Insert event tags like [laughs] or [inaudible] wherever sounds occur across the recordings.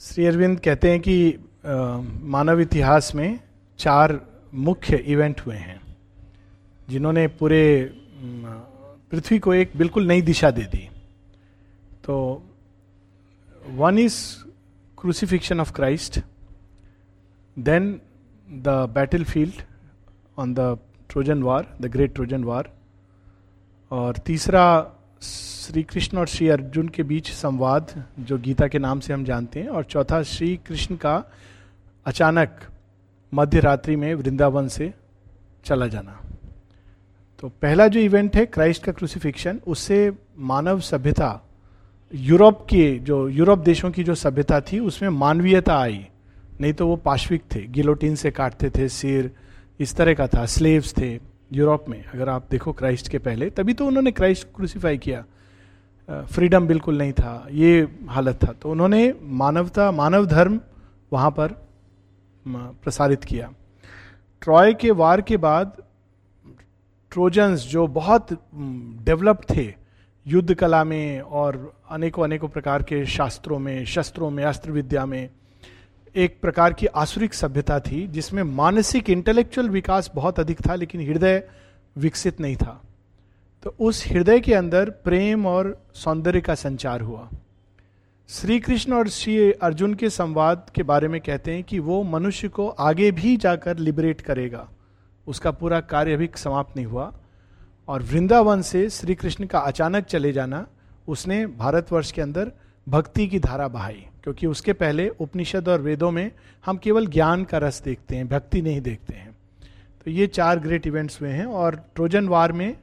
श्री अरविंद कहते हैं कि मानव इतिहास में चार मुख्य इवेंट हुए हैं, जिन्होंने पूरे पृथ्वी को एक बिल्कुल नई दिशा दे दी। तो one is crucifixion of Christ then the battle field on the Trojan war the great Trojan war और तीसरा श्री कृष्ण और श्री अर्जुन के बीच संवाद, जो गीता के नाम से हम जानते हैं। और चौथा श्री कृष्ण का अचानक मध्य रात्रि में वृंदावन से चला जाना। तो पहला जो इवेंट है क्राइस्ट का क्रूसिफिक्शन उससे मानव सभ्यता, यूरोप के जो, यूरोप देशों की जो सभ्यता थी, उसमें मानवीयता आई। नहीं तो वो पाश्विक थे, गिलोटीन से काटते थे, सिर, इस तरह का था स्लेव्स थे। यूरोप में, अगर आप देखो क्राइस्ट के पहले, तभी तो उन्होंने क्राइस्ट क्रूसीफाई किया। फ्रीडम बिल्कुल नहीं था, ये हालत था। तो उन्होंने मानवता, मानव धर्म वहाँ पर प्रसारित किया। ट्रॉय के वार के बाद, ट्रोजन्स जो बहुत डेवलप्ड थे युद्ध कला में और अनेकों अनेकों प्रकार के शास्त्रों में, शस्त्रों में अस्त्र विद्या में एक प्रकार की आसुरिक सभ्यता थी, जिसमें मानसिक इंटेलेक्चुअल विकास बहुत अधिक था, लेकिन हृदय विकसित नहीं था। तो उस हृदय के अंदर प्रेम और सौंदर्य का संचार हुआ। श्री कृष्ण और श्री अर्जुन के संवाद के बारे में कहते हैं कि वो मनुष्य को आगे भी जाकर लिबरेट करेगा। उसका पूरा कार्य अभी समाप्त नहीं हुआ। और वृंदावन से श्री कृष्ण का अचानक चले जाना, उसने भारतवर्ष के अंदर भक्ति की धारा बहाई। क्योंकि उसके पहले उपनिषद और वेदों में हम केवल ज्ञान का रस देखते हैं, भक्ति नहीं देखते हैं। तो ये चार ग्रेट इवेंट्स हुए हैं और ट्रोजन वार में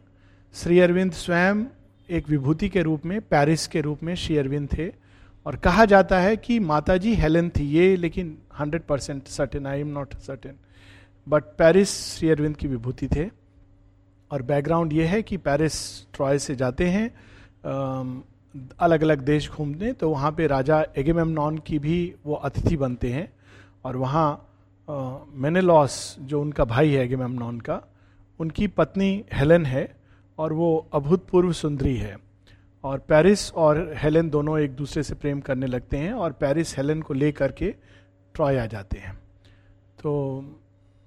श्री अरविंद स्वयं एक विभूति के रूप में पेरिस के रूप में श्री अरविंद थे और कहा जाता है कि माता जी हेलन थी ये, लेकिन hundred percent certain I am not certain but Paris Shri Aurobindo की विभूति थे। और बैकग्राउंड ये है कि पेरिस ट्रॉय से जाते हैं अलग अलग देश घूमने तो वहाँ पे राजा एगेमेमनॉन की भी वो अतिथि बनते हैं। और वहाँ मेनेलॉस, जो उनका भाई है एगेमेमनॉन का, उनकी पत्नी हेलन है, और वो अभूतपूर्व सुंदरी है। और पेरिस और हेलेन दोनों एक दूसरे से प्रेम करने लगते हैं, और पेरिस हेलेन को ले करके ट्रॉय आ जाते हैं। तो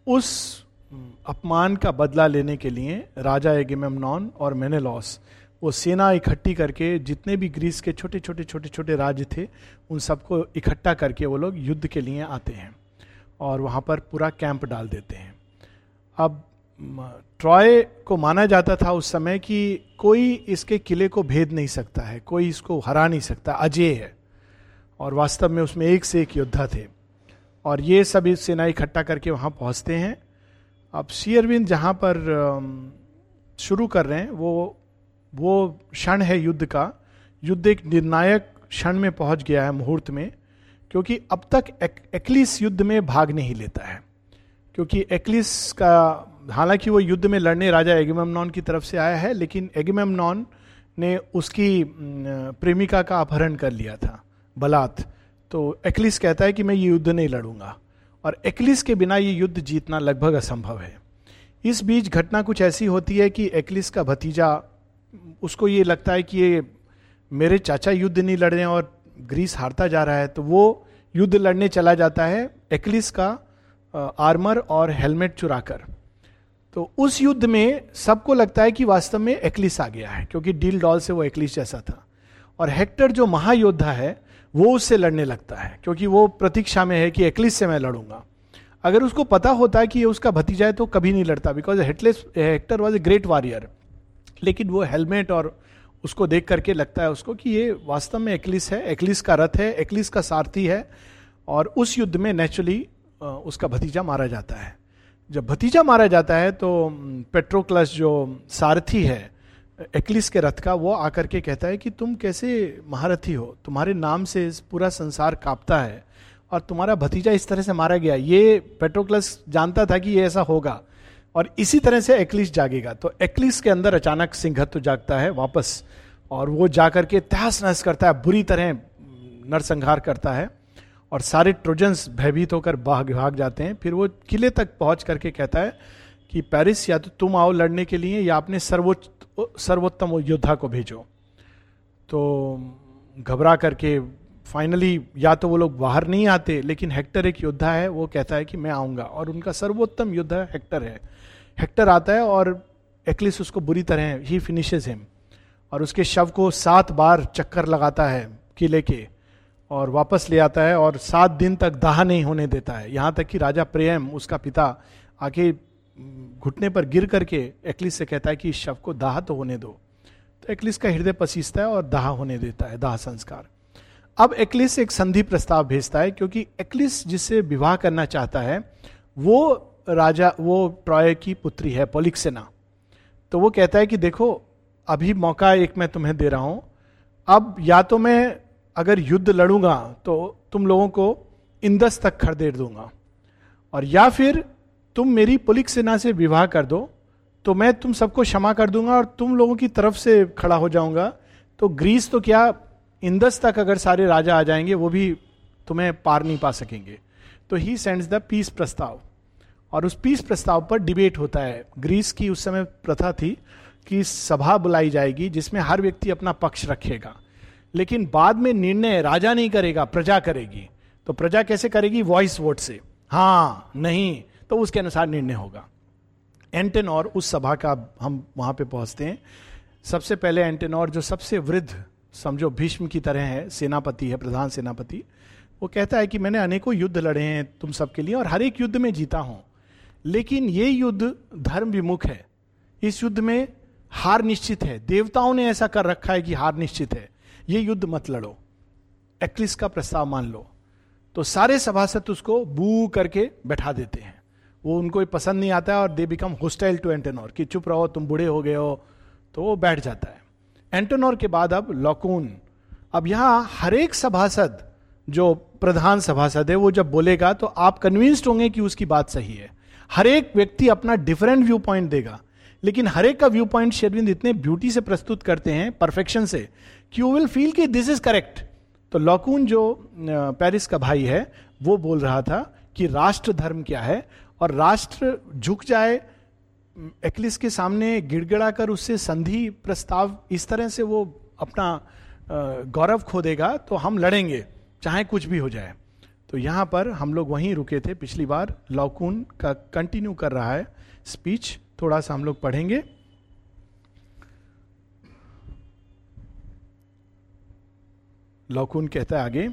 उस, अपमान का बदला लेने के लिए राजा एगेमेमनॉन और मेनेलॉस वो सेना इकट्ठी करके, जितने भी ग्रीस के छोटे छोटे छोटे छोटे राज्य थे, उन सबको इकट्ठा करके वो लोग युद्ध के लिए आते हैं और वहाँ पर पूरा कैंप डाल देते हैं। अब ट्रॉय को माना जाता था उस समय कि कोई इसके किले को भेद नहीं सकता है, कोई इसको हरा नहीं सकता, अजय है। और वास्तव में उसमें एक से एक योद्धा थे। और ये सभी सेना इकट्ठा करके वहाँ पहुँचते हैं। अब शी अरविंद जहाँ पर शुरू कर रहे हैं, वो वो क्षण है युद्ध का। युद्ध एक निर्णायक क्षण में पहुँच गया है मुहूर्त में क्योंकि अब तक एक, एक्लिस युद्ध में भाग नहीं लेता है। क्योंकि एक्लिस का हालाँकि वो युद्ध में लड़ने राजा एगिमेमनॉन की तरफ़ से आया है लेकिन एगिमेमनॉन ने उसकी प्रेमिका का अपहरण कर लिया था बलात्। तो एक्लिस कहता है कि मैं ये युद्ध नहीं लड़ूँगा और एक्लिस के बिना ये युद्ध जीतना लगभग असंभव है। इस बीच घटना कुछ ऐसी होती है कि एक्लिस का भतीजा उसको ये लगता है कि ये मेरे चाचा युद्ध नहीं लड़ रहे हैं और ग्रीस हारता जा रहा है तो वो युद्ध लड़ने चला जाता है एक्लिस का आर्मर और हेलमेट चुराकर। तो उस युद्ध में सबको लगता है कि वास्तव में एक्लिस आ गया है, क्योंकि डील डॉल से वो एक्लिस जैसा था। और हेक्टर जो महायोद्धा है, वो उससे लड़ने लगता है, क्योंकि वो प्रतीक्षा में है कि एक्लिस से मैं लड़ूँगा। अगर उसको पता होता है कि ये उसका भतीजा है तो कभी नहीं लड़ता because hateless Hector was a great warrior लेकिन वो हेलमेट और उसको देख करके लगता है उसको कि ये वास्तव में एक्लिस है एक्लिस का रथ है एक्लिस का सारथी है और उस युद्ध में नेचुरली उसका भतीजा मारा जाता है। जब भतीजा मारा जाता है तो पेट्रोक्लस जो सारथी है एक्लिस के रथ का, वो आकर के कहता है कि तुम कैसे महारथी हो? तुम्हारे नाम से पूरा संसार कांपता है और तुम्हारा भतीजा इस तरह से मारा गया। ये पेट्रोक्लस जानता था कि ये ऐसा होगा। और इसी तरह से एक्लिस जागेगा। तो एक्लिस के अंदर अचानक सिंहत्व जागता है वापस, और वो जाकर के तहस नहस करता है, बुरी तरह नरसंहार करता है, और सारे ट्रोजन्स भयभीत होकर भाग भाग जाते हैं। फिर वो किले तक पहुँच करके कहता है कि, पेरिस, या तो तुम आओ लड़ने के लिए, या अपने सर्वोच्च, सर्वोत्तम योद्धा को भेजो। तो घबरा करके फाइनली या तो वो लोग बाहर नहीं आते, लेकिन हेक्टर एक योद्धा है, वो कहता है कि मैं आऊँगा। और उनका सर्वोत्तम योद्धा हेक्टर है। हेक्टर आता है और एक्लिस उसको बुरी तरह ही। फिनिशेज हिम और उसके शव को सात बार चक्कर लगाता है किले के और वापस ले आता है और सात दिन तक दाह नहीं होने देता है। यहाँ तक कि राजा प्रेम, उसका पिता आके घुटने पर गिर करके एक्लिस से कहता है कि इस शव को दाह तो होने दो। तो एक्लिस का हृदय पसीजता है और दाह होने देता है, दाह संस्कार। अब एक्लिस एक संधि प्रस्ताव भेजता है, क्योंकि एक्लिस जिससे विवाह करना चाहता है, वो राजा, वो ट्रॉय की पुत्री है, पोलिक्सेना। तो वो कहता है कि देखो, अभी मौका एक मैं तुम्हें दे रहा हूँ। अब या तो मैं अगर युद्ध लड़ूँगा तो तुम लोगों को इंदस तक खड़ेड़ दूँगा। और या फिर तुम मेरी पुलिक सेना से विवाह कर दो तो मैं तुम सबको क्षमा कर दूँगा और तुम लोगों की तरफ़ से खड़ा हो जाऊँगा। तो ग्रीस तो क्या इंदस तक अगर सारे राजा आ जाएँगे, वो भी तुम्हें पार नहीं पा सकेंगे। तो ही सेंड्स द पीस प्रस्ताव। और उस पीस प्रस्ताव पर डिबेट होता है। ग्रीस की उस समय प्रथा थी कि सभा बुलाई जाएगी, जिसमें हर व्यक्ति अपना पक्ष रखेगा। लेकिन बाद में निर्णय राजा नहीं करेगा, प्रजा करेगी। तो प्रजा कैसे करेगी? वॉइस वोट से। हाँ नहीं तो उसके अनुसार निर्णय होगा। एंटेनॉर उस सभा का हम वहाँ पे पहुँचते हैं। सबसे पहले एंटेनॉर जो सबसे वृद्ध समझो, भीष्म की तरह है, सेनापति है, प्रधान सेनापति। वो कहता है कि मैंने अनेकों युद्ध लड़े हैं तुम सबके लिए और हर एक युद्ध में जीता हूँ। लेकिन ये युद्ध धर्म विमुख है। इस युद्ध में हार निश्चित है। देवताओं ने ऐसा कर रखा है कि हार निश्चित है। ये युद्ध मत लड़ो। एक्लिस का प्रस्ताव मान लो। तो सारे सभासद उसको बू करके बैठा देते हैं। वो उनको पसंद नहीं आता है और they become hostile to Antenor कि चुप रहो, तुम बूढ़े हो गए हो। तो वो बैठ जाता है। एंटेनोर के बाद अब लॉकून। अब यहाँ हर एक सभासद, जो प्रधान सभासद है, वो जब बोलेगा तो आप कन्विंस्ड होंगे कि उसकी बात सही है। हर एक व्यक्ति अपना डिफरेंट व्यू पॉइंट देगा। लेकिन हर एक का व्यू पॉइंट शेरविंद इतने ब्यूटी से प्रस्तुत करते हैं परफेक्शन से, कि यू विल फील कि दिस इज़ करेक्ट तो लॉकून जो पेरिस का भाई है, वो बोल रहा था कि राष्ट्र धर्म क्या है? और राष्ट्र झुक जाए एक्लिस के सामने गिड़गिड़ा कर उससे संधि प्रस्ताव इस तरह से वो अपना गौरव खो देगा तो हम लड़ेंगे, चाहे कुछ भी हो जाए। तो यहाँ पर हम लोग वहीं रुके थे पिछली बार। लॉकून का कंटिन्यू कर रहा है स्पीच थोड़ा सा हम लोग पढ़ेंगे। लॉकून कहता है आगे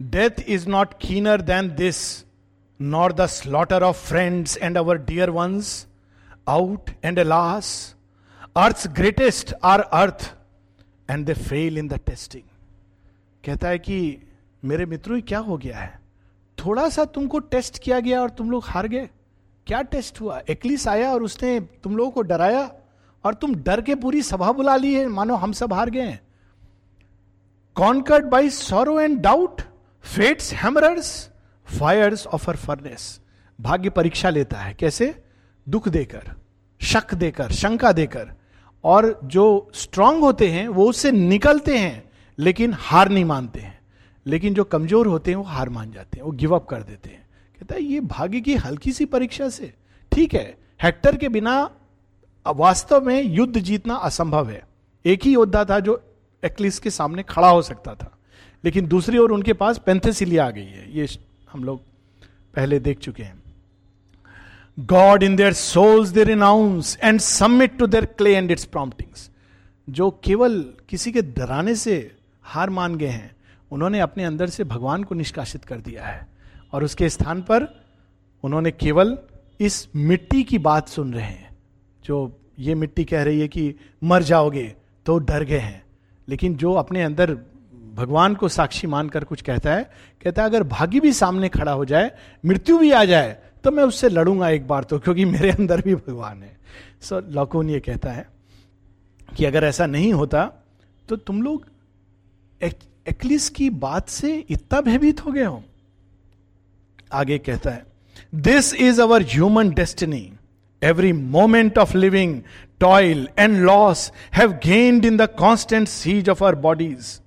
death is not keener than this nor the slaughter of friends and our dear ones out and last earth greatest are earth and they fail in the testing कहता है कि मेरे मित्रों क्या हो गया है? थोड़ा सा तुमको टेस्ट किया गया और तुम लोग हार गए। क्या टेस्ट हुआ? एक्लिस आया और उसने तुम लोगों को डराया और तुम डर के पूरी सभा बुला ली है। मानो हम सब हार गए हैं। Conquered by sorrow and doubt fate's hammerers fires of her furnace भाग्य परीक्षा लेता है। कैसे? दुख देकर। शक देकर, शंका देकर। और जो स्ट्रांग होते हैं, वो उससे निकलते हैं, लेकिन हार नहीं मानते हैं। लेकिन जो कमज़ोर होते हैं, वो हार मान जाते हैं, वो गिव अप कर देते हैं। कहता है, ये भाग्य की हल्की सी परीक्षा से। ठीक है, हेक्टर के बिना वास्तव में युद्ध जीतना असंभव है। एक ही योद्धा था जो एक्लिस के सामने खड़ा हो सकता था। लेकिन दूसरी ओर उनके पास पेंथेसिलिया आ गई है। ये हम लोग पहले देख चुके हैं। God in their souls there renounce and submit to their clay and its promptings जो केवल किसी के डराने से हार मान गए हैं, उन्होंने अपने अंदर से भगवान को निष्कासित कर दिया है। और उसके स्थान पर उन्होंने केवल इस मिट्टी की बात सुन रहे हैं। जो ये मिट्टी कह रही है कि मर जाओगे तो डर गए हैं। लेकिन जो अपने अंदर भगवान को साक्षी मानकर कुछ कहता है कहता है, अगर भाग्य भी सामने खड़ा हो जाए, मृत्यु भी आ जाए तो मैं उससे लड़ूँगा एक बार तो क्योंकि मेरे अंदर भी भगवान है। सो so, लॉकोन ये कहता है कि अगर ऐसा नहीं होता तो तुम लोग एक्लिस की बात से इतना भयभीत हो गए हो। आगे कहता है this is our human destiny every moment of living toil and loss have gained in the constant siege of our bodies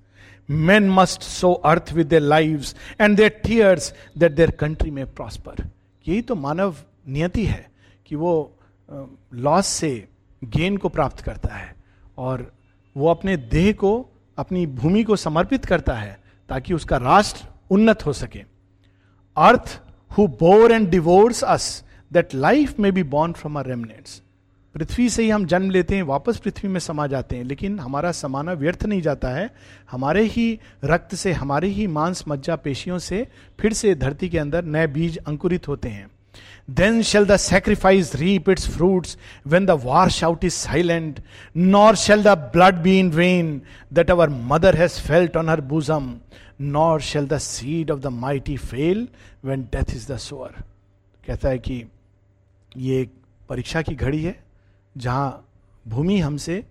must sow earth with their lives and their tears that their country may prosper. यही तो मानव नियति है कि वो loss से gain को प्राप्त करता है और वो अपने देह को, अपनी भूमि को समर्पित करता है ताकि उसका राष्ट्र उन्नत हो सके। Earth who bore and divorce us that life में be born from our remnants पृथ्वी से ही हम जन्म लेते हैं, वापस पृथ्वी में समा जाते हैं। लेकिन हमारा समाना व्यर्थ नहीं जाता है। हमारे ही रक्त से, हमारे ही मांस, मज्जा, पेशियों से फिर से धरती के अंदर नए बीज अंकुरित होते हैं। Then shall the sacrifice reap its fruits when the war shout is silent nor shall the blood be in vain that our mother has felt on her bosom nor shall the seed of the mighty fail when death is the sower कहता है कि ये एक परीक्षा की घड़ी है। जहाँ भूमि हमसे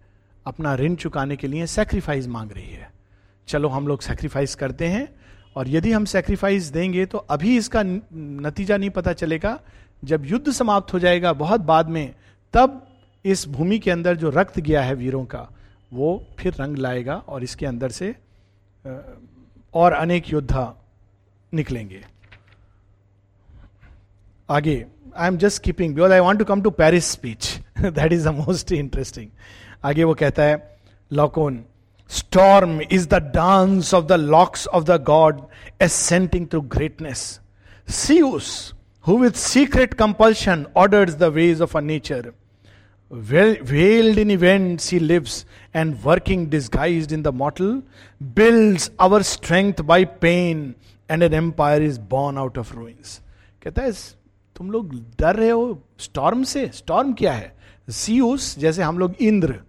अपना ऋण चुकाने के लिए सेक्रीफाइस मांग रही है। चलो हम लोग सेक्रीफाइस करते हैं और यदि हम सेक्रीफाइस देंगे तो अभी इसका नतीजा नहीं पता चलेगा। जब युद्ध समाप्त हो जाएगा बहुत बाद में, तब इस भूमि के अंदर जो रक्त गया है वीरों का, वो फिर रंग लाएगा और इसके अंदर से और अनेक योद्धा निकलेंगे। आगे I am just keeping because I want to come to Paris speech That is the most interesting आगे वो कहता है lockon storm is the dance of the locks of the god ascending through greatness Zeus who with secret compulsion orders the ways of our nature. Veiled in events, he lives, and working disguised in the mortal, builds our strength by pain, and an empire is born out of ruins. कहता है तुम लोग डर रहे हो storm से storm क्या है जियूस जैसे हम लोग इंद्र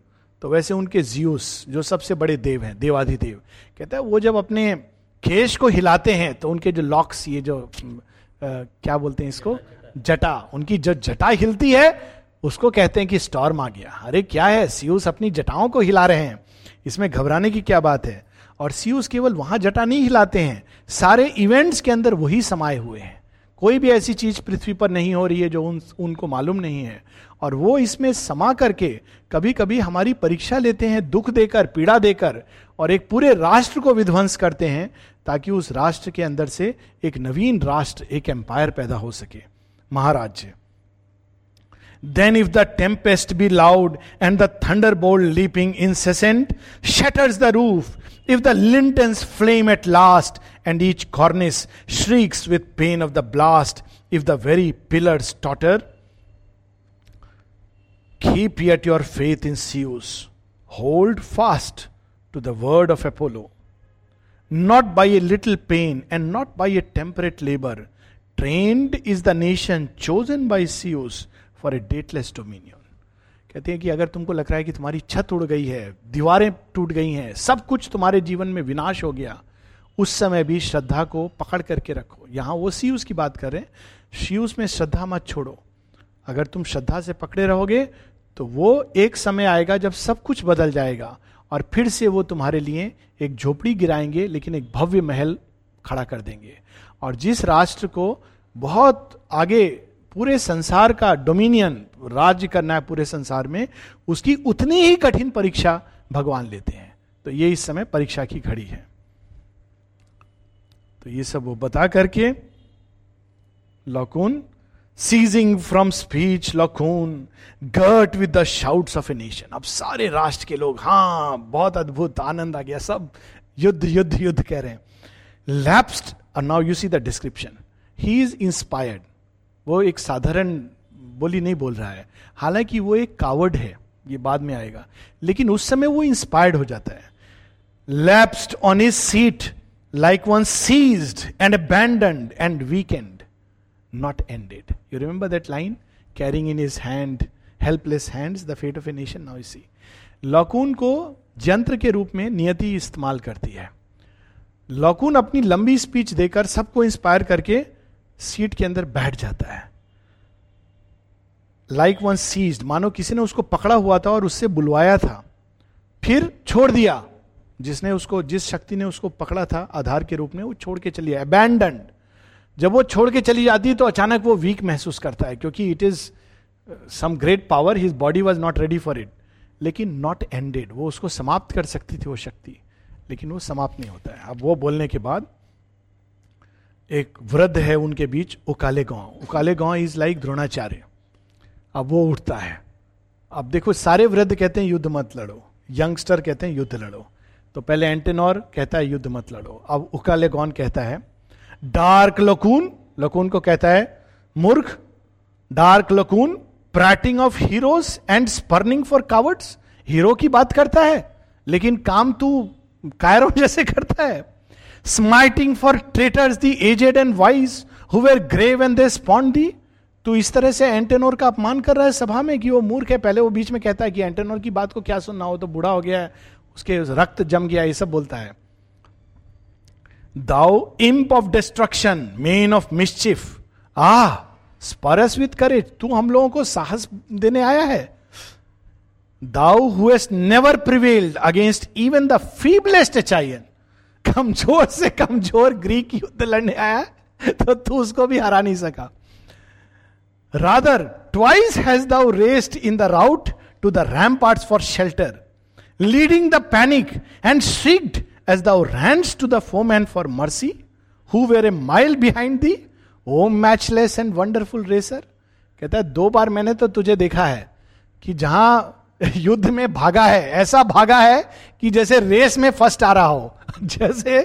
तो वैसे उनके जियूस जो सबसे बड़े देव हैं देवाधिदेव कहता है वो जब अपने केश को हिलाते हैं तो उनके जो लॉक्स ये जो आ, क्या बोलते हैं इसको? जटा। उनकी जो जटा हिलती है उसको कहते हैं कि स्टॉर्म आ गया। अरे क्या है? सीयूस अपनी जटाओं को हिला रहे हैं। इसमें घबराने की क्या बात है? और सीयूस केवल वहाँ जटा नहीं हिलाते हैं सारे इवेंट्स के अंदर वही समाये हुए हैं। कोई भी ऐसी चीज़ पृथ्वी पर नहीं हो रही है जो उन उनको मालूम नहीं है। और वो इसमें समा करके कभी कभी हमारी परीक्षा लेते हैं दुख देकर पीड़ा देकर और एक पूरे राष्ट्र को विध्वंस करते हैं ताकि उस राष्ट्र के अंदर से एक नवीन राष्ट्र एक एम्पायर पैदा हो सके। महाराज्य then if the tempest be loud and the thunder bold leaping incessant shatters the roof If the lintens flame at last, and each cornice shrieks with pain of the blast, if the very pillars totter, keep yet your faith in Zeus. Hold fast to the word of Apollo. Not by a little pain and not by a temperate labor, trained is the nation chosen by Zeus for a dateless dominion. कहते हैं कि अगर तुमको लग रहा है कि तुम्हारी छत उड़ गई है दीवारें टूट गई हैं सब कुछ तुम्हारे जीवन में विनाश हो गया उस समय भी श्रद्धा को पकड़ करके रखो यहाँ वो सीयूस की बात कर रहे हैं शिवस में श्रद्धा मत छोड़ो अगर तुम श्रद्धा से पकड़े रहोगे तो वो एक समय आएगा जब सब कुछ बदल जाएगा और फिर से वो तुम्हारे लिए एक झोपड़ी गिराएँगे, लेकिन एक भव्य महल खड़ा कर देंगे। और जिस राष्ट्र को बहुत आगे पूरे संसार का डोमिनियन राज्य करना है पूरे संसार में, उसकी उतनी ही कठिन परीक्षा भगवान लेते हैं। तो ये इस समय परीक्षा की घड़ी है। तो ये सब वो बता करके Laocoon ceasing from speech Laocoon girt with the shouts of a nation अब सारे राष्ट्र के लोग हाँ बहुत अद्भुत, आनंद आ गया, सब युद्ध युद्ध युद्ध कह रहे हैं। Lapsed now you see the description he is inspired वो एक साधारण बोली नहीं बोल रहा है। हालाँकि वो एक कावर्ड है, ये बाद में आएगा। लेकिन उस समय वो इंस्पायर्ड हो जाता है। Lapsed on his seat like one seized and abandoned and weakened not ended you remember that line carrying in his hand helpless hands the fate of a nation now see Laocoon को यंत्र के रूप में नियति इस्तेमाल करती है। लॉकून अपनी लंबी स्पीच देकर सबको इंस्पायर करके सीट के अंदर बैठ जाता है। लाइक वन सीज्ड मानो किसी ने उसको पकड़ा हुआ था और उससे बुलवाया था। फिर छोड़ दिया। जिसने उसको, जिस शक्ति ने उसको पकड़ा था, आधार के रूप में वो छोड़ के चली अबैंडन जब वो छोड़ के चली जाती है तो अचानक वो वीक महसूस करता है, क्योंकि it is some great power his body was not ready for it लेकिन नॉट एंडेड वो उसको समाप्त कर सकती थी वो शक्ति, लेकिन वो समाप्त नहीं होता है। अब वो बोलने के बाद एक वृद्ध है उनके बीच, उकाले गाँव। उकाले गाँव इज़ लाइक द्रोणाचार्य। अब वो उठता है। अब देखो, सारे वृद्ध कहते हैं, युद्ध मत लड़ो। यंगस्टर कहते हैं, युद्ध लड़ो। तो पहले एंटेनोर कहता है, युद्ध मत लड़ो। अब उकाले कौन कहता है डार्क लकून लकून को कहता है मूर्ख dark Laocoon prating of heroes and spurning for cowards hero की बात करता है लेकिन काम तू कायरो जैसे करता है smiting for traitors the aged and wise her grave and they spawned the तो इस तरह से एंटेनोर का अपमान कर रहा है सभा में कि वो मूर्ख है। पहले वो बीच में कहता है कि एंटेनोर की बात को क्या सुनना हो तो बूढ़ा हो गया है, उसके रक्त जम गया, ये सब बोलता है। Thou imp of destruction man of mischief a spurs with courage तू हम लोगों को साहस देने आया है thou who'st never prevailed against even the feeblest chine कमज़ोर से कमज़ोर ग्रीक युद्ध लड़ने आया तो तू उसको भी हरा नहीं सका rather twice has thou rest in the rout to the rampart for shelter leading the panic and shrieked as thou ran to the foeman for mercy who were a mile behind thee O matchless and wonderful racer कहता है दो बार मैंने तो तुझे देखा है कि जहाँ [laughs] युद्ध में भागा है ऐसा भागा है कि जैसे रेस में फ़र्स्ट आ रहा हो [laughs] जैसे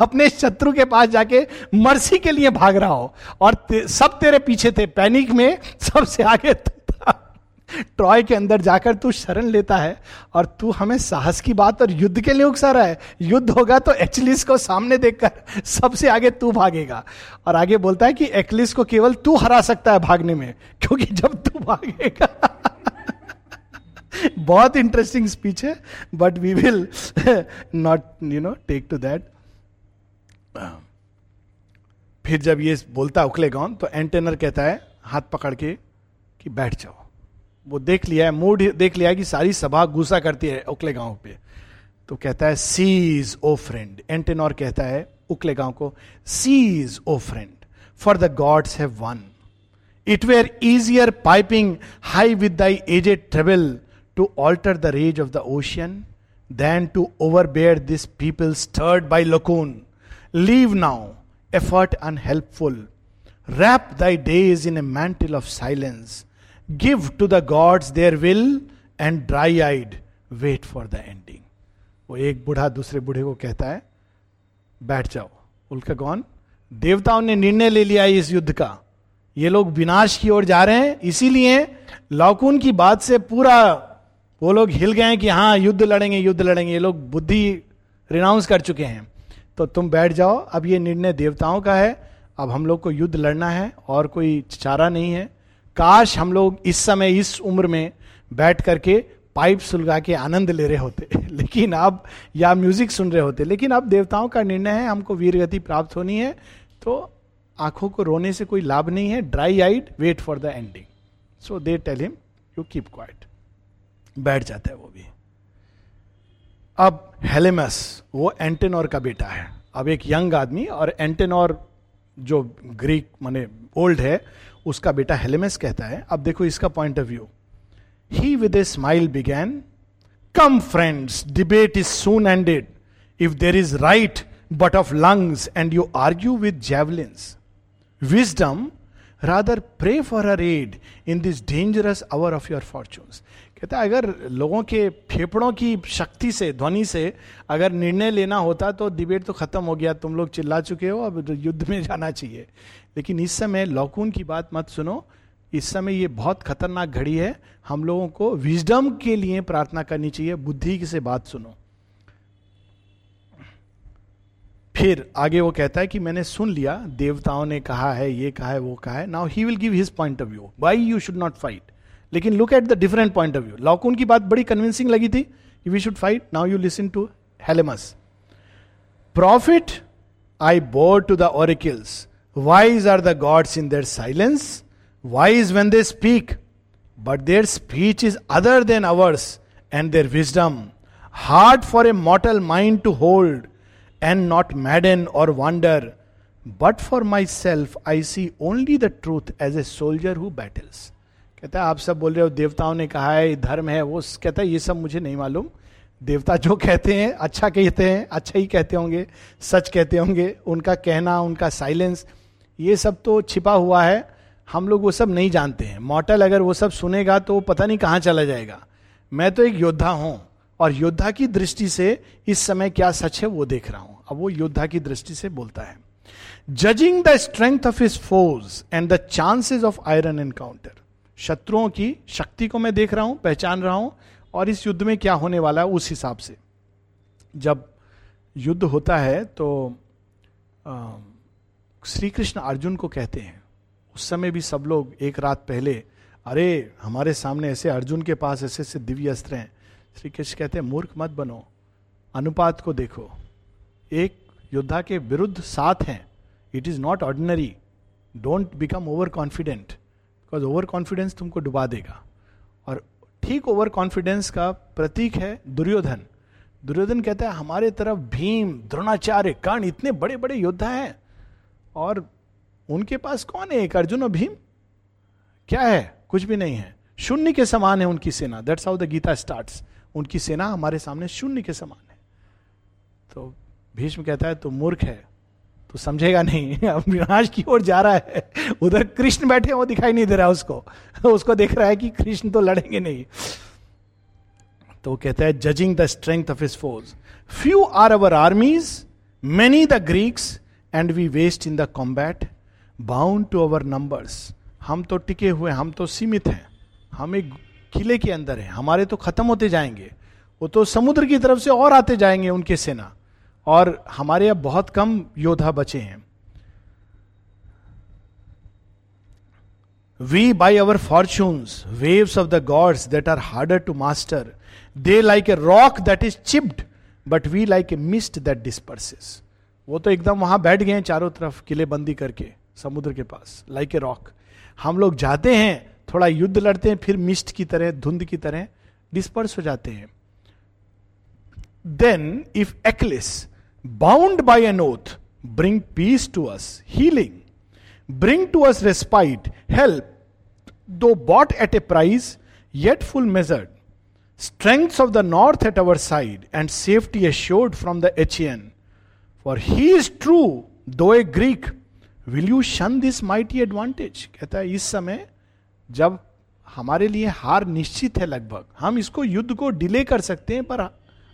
अपने शत्रु के पास जाके मर्सी के लिए भाग रहा हो और ते, सब तेरे पीछे थे पैनिक में सबसे आगे ट्रॉय के अंदर जाकर तू शरण लेता है और तू हमें साहस की बात और युद्ध के लिए उकसा रहा है। युद्ध होगा तो एक्चलिस को सामने देखकर सबसे आगे तू भागेगा। और आगे बोलता है कि एक्लिस को केवल तू हरा सकता है भागने में, क्योंकि जब तू भागेगा। [laughs] बहुत इंटरेस्टिंग स्पीच है but we will not you know take to that फिर जब ये बोलता उखले गौन तो एंटेनर कहता है, हाथ पकड़ के कि बैठ जाओ। वो देख लिया है मूड देख लिया है कि सारी सभा गुस्सा करती है उकले गाँव पे। तो कहता है सीज ओ फ्रेंड एंटेनोर कहता है उकले गाँव को cease O friend for the gods have won it were easier piping high with thy age travel to alter the rage of the ocean than to overbear this people stirred by Laocoon leave now effort unhelpful wrap thy days in a mantle of silence Give to the gods their will and dry eyed wait for the ending वो एक बूढ़ा दूसरे बूढ़े को कहता है, बैठ जाओ उनका कौन? देवताओं ने निर्णय ले लिया इस युद्ध का। ये लोग विनाश की ओर जा रहे हैं, इसीलिए लौकून की बात से पूरा वो लोग हिल गए कि हाँ युद्ध लड़ेंगे युद्ध लड़ेंगे। ये लोग बुद्धि रिनाउंस कर चुके हैं। तो तुम बैठ जाओ, अब ये निर्णय देवताओं का है। अब हम लोग को युद्ध लड़ना है और कोई चारा नहीं है। काश हम लोग इस समय, इस उम्र में बैठ करके पाइप सुलगा के आनंद ले रहे होते। [laughs] लेकिन अब, या म्यूज़िक सुन रहे होते। लेकिन अब देवताओं का निर्णय है, हमको वीर गति प्राप्त होनी है। तो आँखों को रोने से कोई लाभ नहीं है। Dry eyed wait for the ending so they tell him you keep quiet बैठ जाता है वो भी। अब हेलेमस वो एंटेनोर का बेटा है। अब एक यंग आदमी और एंटेनोर जो ग्रीक माने ओल्ड है उसका बेटा हेलेमेस कहता है, अब देखो इसका point of view he with a smile began come friends debate is soon ended if there is right but of lungs and you argue with javelins wisdom rather pray for her aid in this dangerous hour of your fortunes कहता है, अगर लोगों के फेफड़ों की शक्ति से, ध्वनि से अगर निर्णय लेना होता तो डिबेट तो खत्म हो गया, तुम लोग चिल्ला चुके हो, अब युद्ध में [laughs] जाना चाहिए। लेकिन इस समय लौकून की बात मत सुनो। इस समय ये बहुत खतरनाक घड़ी है। हम लोगों को विजडम के लिए प्रार्थना करनी चाहिए, बुद्धि से बात सुनो। फिर आगे वो कहता है कि मैंने सुन लिया, देवताओं ने कहा है, ये कहा है, वो कहा है। Now he will give his point of view why you should not fight लेकिन look at the different point of view Laocoon की बात बड़ी कन्विंसिंग लगी थी we should fight now you listen to Helenus prophet I bore to the oracles wise are the gods in their silence wise when they speak but their speech is other than ours and their wisdom hard for a mortal mind to hold and not madden or wonder but for myself I see only the truth as a soldier who battles कहता है, आप सब बोल रहे हो, देवताओं ने कहा है धर्म है, वो कहता है, ये सब मुझे नहीं मालूम। देवता जो कहते हैं अच्छा कहते हैं अच्छा ही कहते होंगे, सच कहते होंगे, उनका कहना, उनका साइलेंस, ये सब तो छिपा हुआ है, हम लोग वो सब नहीं जानते हैं। मॉटल अगर वो सब सुनेगा तो पता नहीं कहाँ चला जाएगा। मैं तो एक योद्धा हूँ और योद्धा की दृष्टि से इस समय क्या सच है वो देख रहा हूँ। अब वो योद्धा की दृष्टि से बोलता है judging the strength of his force and the chances of iron encounter शत्रुओं की शक्ति को मैं देख रहा हूँ, पहचान रहा हूँ, और इस युद्ध में क्या होने वाला है, उस हिसाब से। जब युद्ध होता है तो श्री कृष्ण अर्जुन को कहते हैं। उस समय भी सब लोग एक रात पहले, अरे, हमारे सामने ऐसे अर्जुन के पास ऐसे ऐसे दिव्य अस्त्र हैं। श्री कृष्ण कहते हैं, मूर्ख मत बनो, अनुपात को देखो। एक योद्धा के विरुद्ध साथ हैं। It is not ordinary don't become over confident because over confidence तुमको डुबा देगा। और ठीक ओवर कॉन्फिडेंस का प्रतीक है दुर्योधन। दुर्योधन कहता है, हमारे तरफ़ भीम, द्रोणाचार्य, कर्ण इतने बड़े बड़े योद्धा हैं। और उनके पास कौन है एक? अर्जुन और भीम? क्या है? कुछ भी नहीं है। शून्य के समान है उनकी सेना। That's how the Gita start उनकी सेना हमारे सामने शून्य के समान है। तो भीष्म कहता है तो मूर्ख है। तो समझेगा नहीं। [laughs] अब विनाश की ओर जा रहा है। उधर कृष्ण बैठे वो दिखाई नहीं दे रहा उसको। [laughs] उसको देख रहा है कि कृष्ण तो लड़ेंगे नहीं। तो कहता है judging the strength of his force few are our armies many the Greeks and we waste in the combat bound to our numbers हम तो टिके हुए हम तो सीमित हैं। हम एक किले के अंदर हैं। हमारे तो खत्म होते जाएँगे। वो तो समुद्र की तरफ़ से और आते जाएँगे उनके सेना। और हमारे अब बहुत कम योद्धा बचे हैं। We by our fortunes waves of the gods that are harder to master they like a rock that is chipped but we like a mist that disperses वो तो एकदम वहाँ बैठ गए हैं चारों तरफ़ किले बंदी करके, समुद्र के पास लाइक ए रॉक हम लोग जाते हैं, थोड़ा युद्ध लड़ते हैं, फिर मिस्ट की तरह, धुंध की तरह डिस्पर्स हो जाते हैं। Then if Achilles bound by an oath bring peace to us healing bring to us respite help though bought at a price yet full measured strengths of the north at our side, and safety assured from the Achaean. For he is true, though a Greek. Will you shun this mighty advantage? कहता है इस समय जब हमारे लिए हार निश्चित है लगभग हम इसको युद्ध को डिले कर सकते हैं पर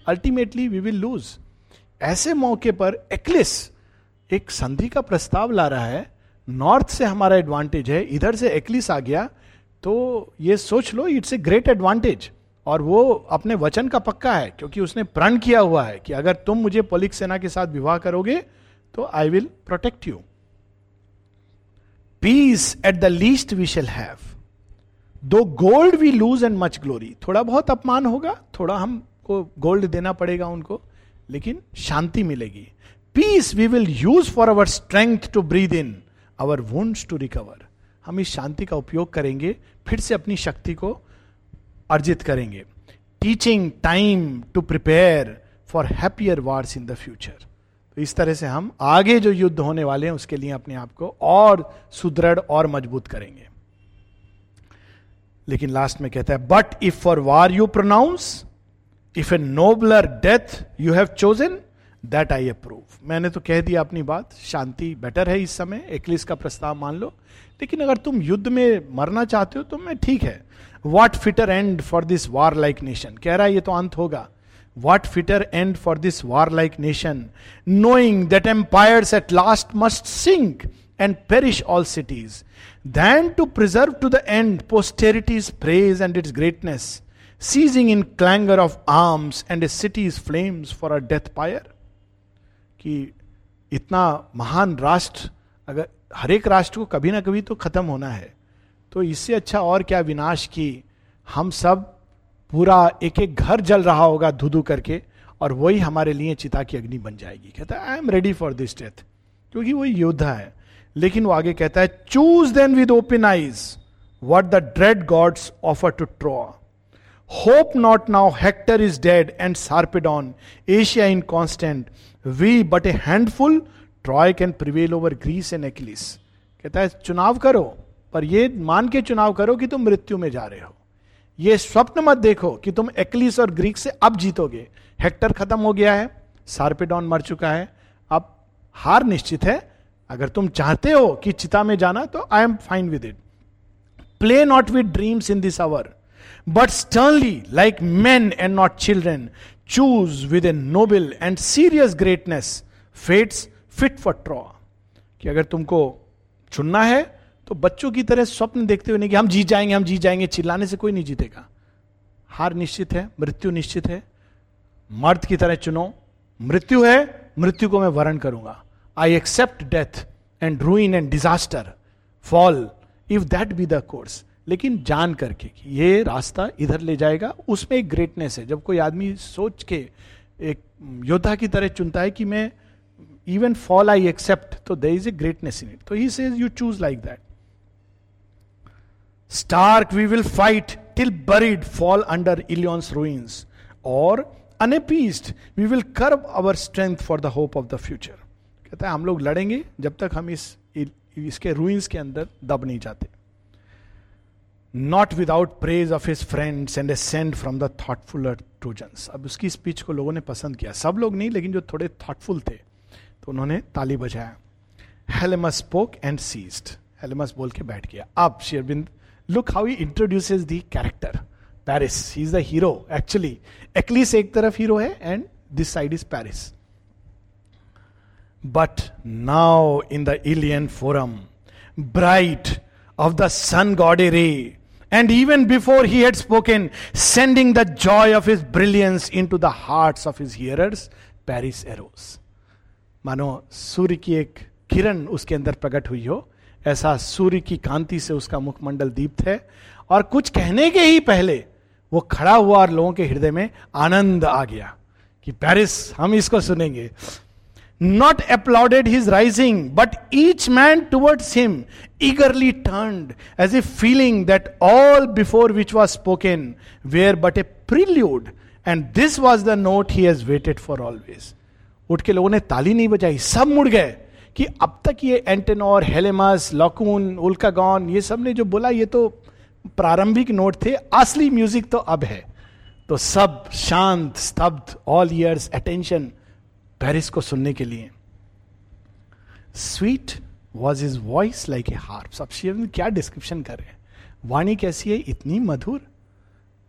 अल्टीमेटली वी विल लूज ऐसे मौके पर एक्लिस एक संधि का प्रस्ताव ला रहा है, नॉर्थ से हमारा एडवांटेज है, इधर से एक्लिस आ गया तो ये सोच लो इट्स ए ग्रेट एडवांटेज और वो अपने वचन का पक्का है, क्योंकि उसने प्रण किया हुआ है कि अगर तुम मुझे पोलिक सेना के साथ विवाह करोगे तो I will protect you peace at the least we shall have though gold we lose and much glory थोड़ा बहुत अपमान होगा, थोड़ा हमको गोल्ड देना पड़ेगा उनको लेकिन शांति मिलेगी। Peace we will use for our strength to breathe in our wounds to recover हम इस शांति का उपयोग करेंगे, फिर से अपनी शक्ति को अर्जित करेंगे। Teaching time to prepare for happier wars in the future तो इस तरह से हम आगे जो युद्ध होने वाले हैं, उसके लिए अपने आप को और सुदृढ़ और मज़बूत करेंगे। लेकिन लास्ट में कहता है but if for war you pronounce if a nobler death you have chosen that I approve मैंने तो कह दिया अपनी बात, शांति बेटर है इस समय एक्लिस का प्रस्ताव मान लो। लेकिन अगर तुम युद्ध में मरना चाहते हो तो मैं ठीक है। What fitter end for this warlike nation कह रहा है, ये तो अंत होगा। What fitter end for this warlike nation knowing that empires at last must sink and perish all cities than to preserve to the end posterity's praise and its greatness ceasing in clangour of arms and a city's flames for a death pyre कि इतना महान राष्ट्र, अगर हर एक राष्ट्र को कभी ना कभी तो खत्म होना है तो इससे अच्छा और क्या विनाश की हम सब पूरा एक एक घर जल रहा होगा धुधु करके और वही हमारे लिए चिता की अग्नि बन जाएगी। कहता है I am ready for this death क्योंकि वो योद्धा है। लेकिन वो आगे कहता है choose then with open eyes what the dread gods offer to Troy hope not now Hector is dead and Sarpedon Asia in constant we but a handful Troy can prevail over Greece and Achilles कहता है, चुनाव करो, पर ये मान के चुनाव करो कि तुम मृत्यु में जा रहे हो। ये स्वप्न मत देखो कि तुम एक्लिस और ग्रीक से अब जीतोगे। हेक्टर खत्म हो गया है सार्पेडॉन मर चुका है। अब हार निश्चित है। अगर तुम चाहते हो कि चिता में जाना तो I am fine with it play not with dreams in this hour but sternly, like men and not children, choose with a noble and serious greatness fates fit for Troy कि अगर तुमको चुनना है तो बच्चों की तरह स्वप्न देखते हुए नहीं कि हम जीत जाएँगे हम जीत जाएँगे चिल्लाने से कोई नहीं जीतेगा। हार निश्चित है मृत्यु निश्चित है। मर्द की तरह चुनो मृत्यु है मृत्यु को मैं वरण करूँगा। I accept death and ruin and disaster fall if that be the course लेकिन जान करके कि ये रास्ता इधर ले जाएगा, उसमें एक ग्रेटनेस है। जब कोई आदमी सोच के एक योद्धा की तरह चुनता है कि मैं इवन फॉल आई एक्सेप्ट तो there is a greatness in it तो he says you choose like that stark we will fight till buried fall under Ilion's ruins or unpeaced we will carve our strength for the hope of the future कहता है, हम लोग लड़ेंगे जब तक हम इस इसके रूइंस के अंदर दब नहीं जाते। Not without praise of his friends and assent from the thoughtful Trojans अब उसकी स्पीच को लोगों ने पसंद किया। सब लोग नहीं, लेकिन जो थोड़े थॉटफुल थे तो उन्होंने ताली बजाया। Helenus spoke and ceased Helenus बोल के बैठ गया। अब शेरबिंद look how he introduce the character Paris he is the hero actually Achilles एक तरफ़ हीरो है and this side is Paris but now in the Ilion forum bright of the sun god a ray even before he had spoken sending the joy of his brilliance into the heart of his hearers Paris arose मानो, सूर्य की एक किरण उसके अंदर प्रकट हुई हो, ऐसा सूर्य की कांति से उसका मुखमंडल दीप्त है। और कुछ कहने के ही पहले, वो खड़ा हुआ और लोगों के हृदय में आनंद आ गया कि, पेरिस, हम इसको सुनेंगे। Not applauded his rising but each man towards him eagerly turn as a feeling that all before which was spoken were but a prelude and this was the note he has waited for always उठ के लोगों ने ताली नहीं बजाई, सब मुड़ गए कि अब तक ये एंटेनोर हेलेमस लॉकून उल्कागॉन ये सबने जो बोला, ये तो प्रारंभिक नोट थे, असली म्यूज़िक तो अब है। तो सब शांत, स्तब्ध ऑल ईयर्स अटेंशन पेरिस को सुनने के लिए। Sweet was his voice like a harp सब शिव क्या डिस्क्रिप्शन कर रहे हैं? वाणी कैसी है? इतनी मधुर।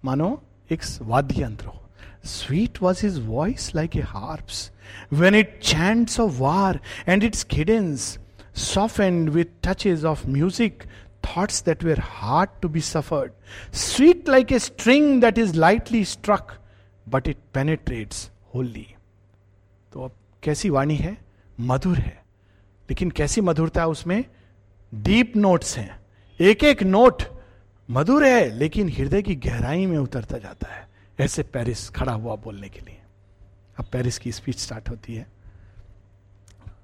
मानो एक वाद्य यंत्र हो। Sweet was his voice like a harp's when it chanted war and its cadence soft and with touches of music thoughts that were hard to be suffered sweet like a string that is lightly struck but it penetrates wholly तो अब कैसी वाणी है? मधुर है। लेकिन कैसी मधुरता उसमें? Deep notes हैं। एक एक नोट मधुर है, लेकिन हृदय की गहराई में उतरता जाता है। ऐसे पेरिस खड़ा हुआ बोलने के लिए। अब पेरिस की स्पीच स्टार्ट होती है।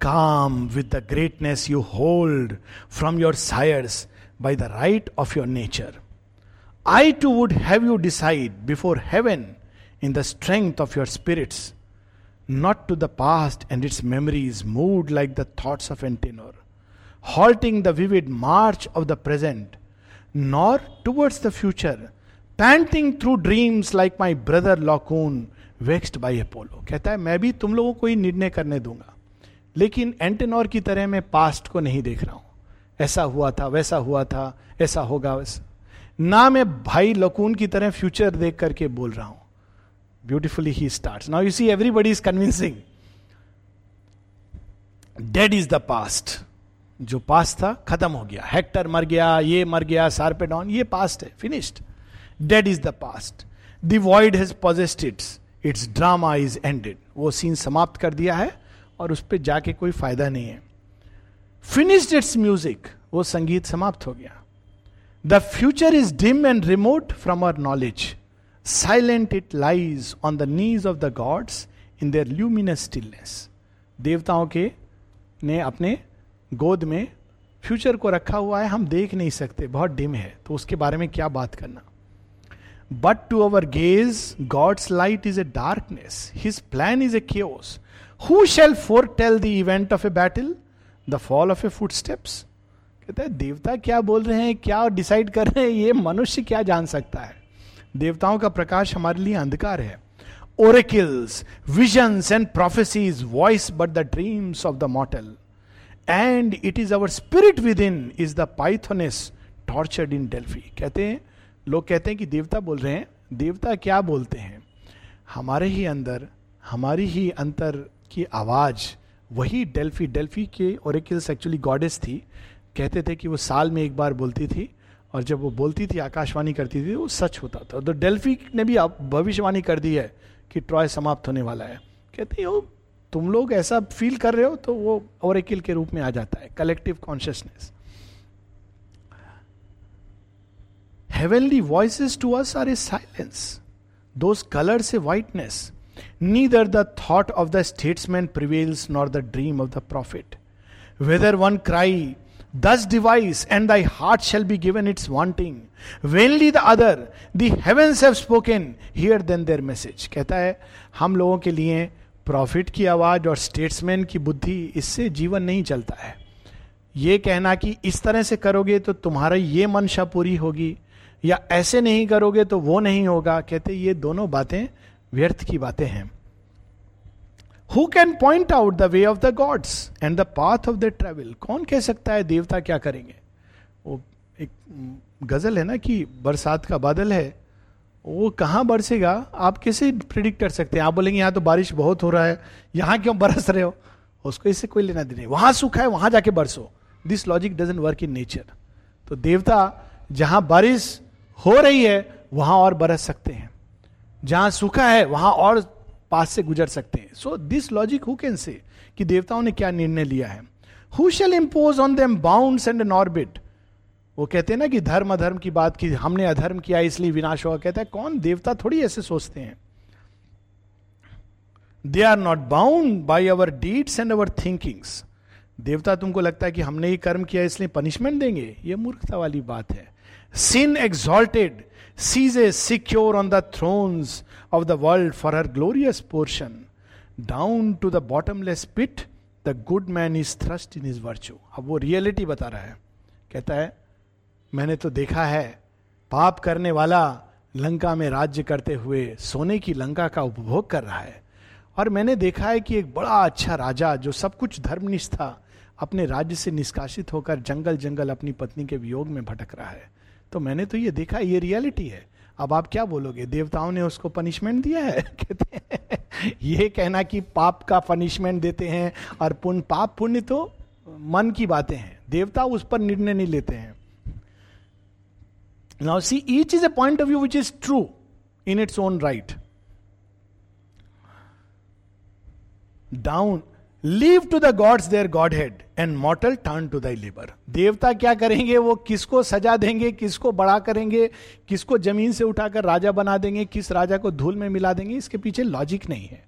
Calm with the greatness you hold from your sires by the right of your nature I too would have you decide before heaven in the strength of your spirits not to the past and its memories moved like the thoughts of Antenor halting the vivid march of the present, nor towards the future, panting through dreams like my brother Laocoon vexed by Apollo कहता है मैं भी तुम लोगों को ही निर्णय करने दूँगा लेकिन एंटेनोर की तरह मैं पास्ट को नहीं देख रहा हूँ। ऐसा हुआ था वैसा हुआ था ऐसा होगा वैसा ना मैं भाई लकून की तरह फ्यूचर देख करके बोल रहा हूँ। Beautifully he start now you see everybody is convincing dead is the past जो पास्ट था, खत्म हो गया। हेक्टर मर गया, ये मर गया सार्पेडॉन ये पास्ट है finished dead is the past the void has possessed its its drama is ended वो सीन समाप्त कर दिया है और उस पर जाके कोई फ़ायदा नहीं है। फिनिश्ड इट्स म्यूज़िक वो संगीत समाप्त हो गया। The future is dim and remote from our knowledge silent it lies on the knees of the gods in their luminous stillness देवताओं के ने अपने गोद में फ्यूचर को रखा हुआ है हम देख नहीं सकते बहुत डिम है तो उसके बारे में क्या बात करना But to our gaze, God's light is a darkness. His plan is a chaos. Who shall foretell the event of a battle? The fall of a footsteps? कहते हैं देवता क्या बोल रहे हैं क्या डिसाइड कर रहे हैं ये मनुष्य क्या जान सकता है देवताओं का प्रकाश हमारे लिए अंधकार है। Oracles visions and prophecies voice but the dreams of the mortal and it is our spirit within is the Pythoness tortured in Delphi कहते हैं, लोग कहते हैं कि देवता बोल रहे हैं, देवता क्या बोलते हैं? हमारे ही अंदर, हमारी ही अंतर की आवाज़, वही डेल्फी डेल्फी के ओरिकल्स एक्चुअली गॉडेस थी। कहते थे कि वो साल में एक बार बोलती थी और जब वो बोलती थी, आकाशवाणी करती थी, वो सच होता था। तो डेल्फी ने भी अब भविष्यवाणी कर दी है कि ट्रॉय समाप्त होने वाला है। कहते हो तुम लोग ऐसा फील कर रहे हो? तो वो और के रूप में आ जाता है collective consciousness heavenly voice to us are a silence though colour से whiteness neither the thought of the statesman prevails nor the dream of the prophet whether one cry Thus devise, and thy heart shall be given its wanting. Vainly the other, the heavens have spoken, hear then their. कहता है हम लोगों के लिए profit की आवाज़ और statesman की बुद्धि इससे जीवन नहीं चलता है ये कहना कि इस तरह से करोगे तो तुम्हारा ये मंशा पूरी होगी या ऐसे नहीं करोगे तो वो नहीं होगा कहते ये दोनों बातें व्यर्थ की बातें हैं who can point out the way of the gods and the path of the travel कौन कह सकता है देवता क्या करेंगे? वो एक गज़ल है ना कि बरसात का बादल है। वो कहाँ बरसेगा? आप कैसे प्रिडिक्ट कर सकते हैं? आप बोलेंगे, यहाँ तो बारिश बहुत हो रहा है। यहाँ क्यों बरस रहे हो? उसको इससे कोई लेना देना वहाँ सूखा है, वहाँ जाके बरसो। This logic doesn't work in nature तो देवता जहाँ बारिश हो रही है, वहाँ और बरस सकते हैं। जहाँ सूखा है, वहाँ और पास से गुजर सकते हैं। So this logic who can say कि देवताओं ने क्या निर्णय लिया है? Who shall impose on them bound and an orbit वो कहते हैं ना कि धर्म अधर्म की बात की, हमने अधर्म किया, इसलिए विनाश हुआ। कहता है, कौन? देवता थोड़ी ऐसे सोचते हैं। They are not bound by our deeds and our thinkings देवता तुमको लगता है कि हमने ये कर्म किया, इसलिए पनिशमेंट देंगे। ये मूर्खता वाली बात है। Sin exalted seizes secure on the thrones of the world for her glorious portion. Down to the bottomless pit, the good man is thrust in his virtue. अब वो रियलिटी बता रहा है कहता है मैंने तो देखा है पाप करने वाला लंका में राज्य करते हुए सोने की लंका का उपभोग कर रहा है और मैंने देखा है कि एक बड़ा अच्छा राजा जो सब कुछ धर्मनिष्ठ था अपने राज्य से निष्कासित होकर जंगल जंगल अपनी पत्नी के वियोग में भटक रहा है तो मैंने तो ये देखा, ये रियलिटी है। अब आप क्या बोलोगे? देवताओं ने उसको पनिशमेंट दिया है? [laughs] कहते हैं, ये कहना कि पाप का पनिशमेंट देते हैं और पुण्य पाप पुण्य तो मन की बातें हैं। देवता उस पर निर्णय नहीं लेते हैं। Now see each is a point of view which is true in its own right down leave to the gods their godhead and mortal turn to thy labour देवता क्या करेंगे? वो किसको सजा देंगे? किसको बड़ा करेंगे? किसको ज़मीन से उठाकर राजा बना देंगे? किस राजा को धूल में मिला देंगे? इसके पीछे लॉजिक नहीं है।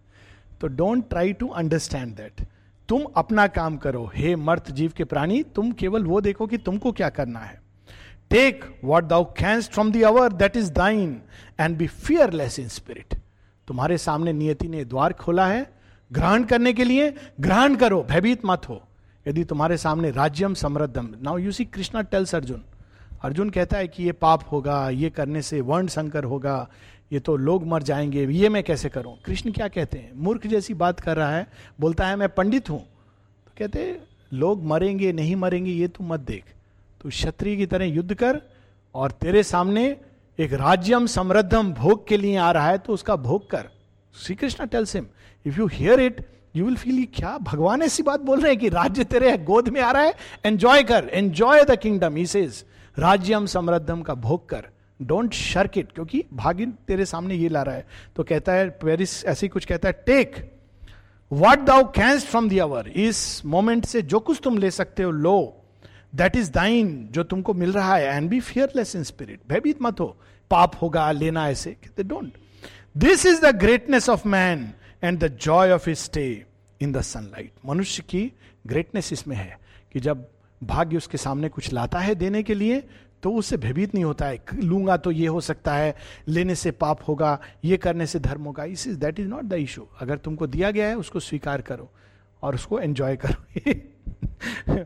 तो don't try to understand that तुम अपना काम करो। हे मर्थ जीव के प्राणी, तुम केवल वो देखो कि तुमको क्या करना है। Take what thou canst from the hour that is thine and be fearless in spirit तुम्हारे सामने नियति ने द्वार खोला है। ग्रहण करने के लिए ग्रहण करो, भयभीत मत हो। यदि तुम्हारे सामने राज्यम समृद्धम। Now you see Krishna tells Arjun Arjun कहता है कि ये पाप होगा, ये करने से वर्ण संकर होगा, ये तो लोग मर जाएँगे, ये मैं कैसे करूँ? कृष्ण क्या कहते हैं? मूर्ख जैसी बात कर रहा है, बोलता है, मैं पंडित हूँ। तो कहते लोग मरेंगे, नहीं मरेंगे, ये तू मत देख। तू क्षत्रिय की तरह युद्ध कर और तेरे सामने एक राज्यम समृद्धम भोग के लिए आ रहा है तो उसका भोग कर। Shri Krishna tells him if you hear it you will feel क्या भगवान ऐसी बात बोल रहे हैं कि राज्य तेरे है, गोद में आ रहा है एंजॉय कर enjoy the kingdom he says राज्यम समृद्धम का भोग कर। डोंट शर्क इट क्योंकि भागिन तेरे सामने ये ला रहा है। तो कहता है पेरिस ऐसी कुछ कहता है take what thou canst from the hour इस मोमेंट से जो कुछ तुम ले सकते हो लो। दैट इज़ दाइन जो तुमको मिल रहा है and be fearless in spirit भयभीत मत हो। पाप होगा लेना ऐसे। कहते don't this is the greatness of man and the joy of his stay in the sunlight मनुष्य की ग्रेटनेस इसमें है कि जब भाग्य उसके सामने कुछ लाता है देने के लिए तो उससे भयभीत नहीं होता है। लूँगा तो ये हो सकता है, लेने से पाप होगा, ये करने से धर्म होगा। This is that is not the issue अगर तुमको दिया गया है, उसको स्वीकार करो और उसको एंजॉय करो। [laughs]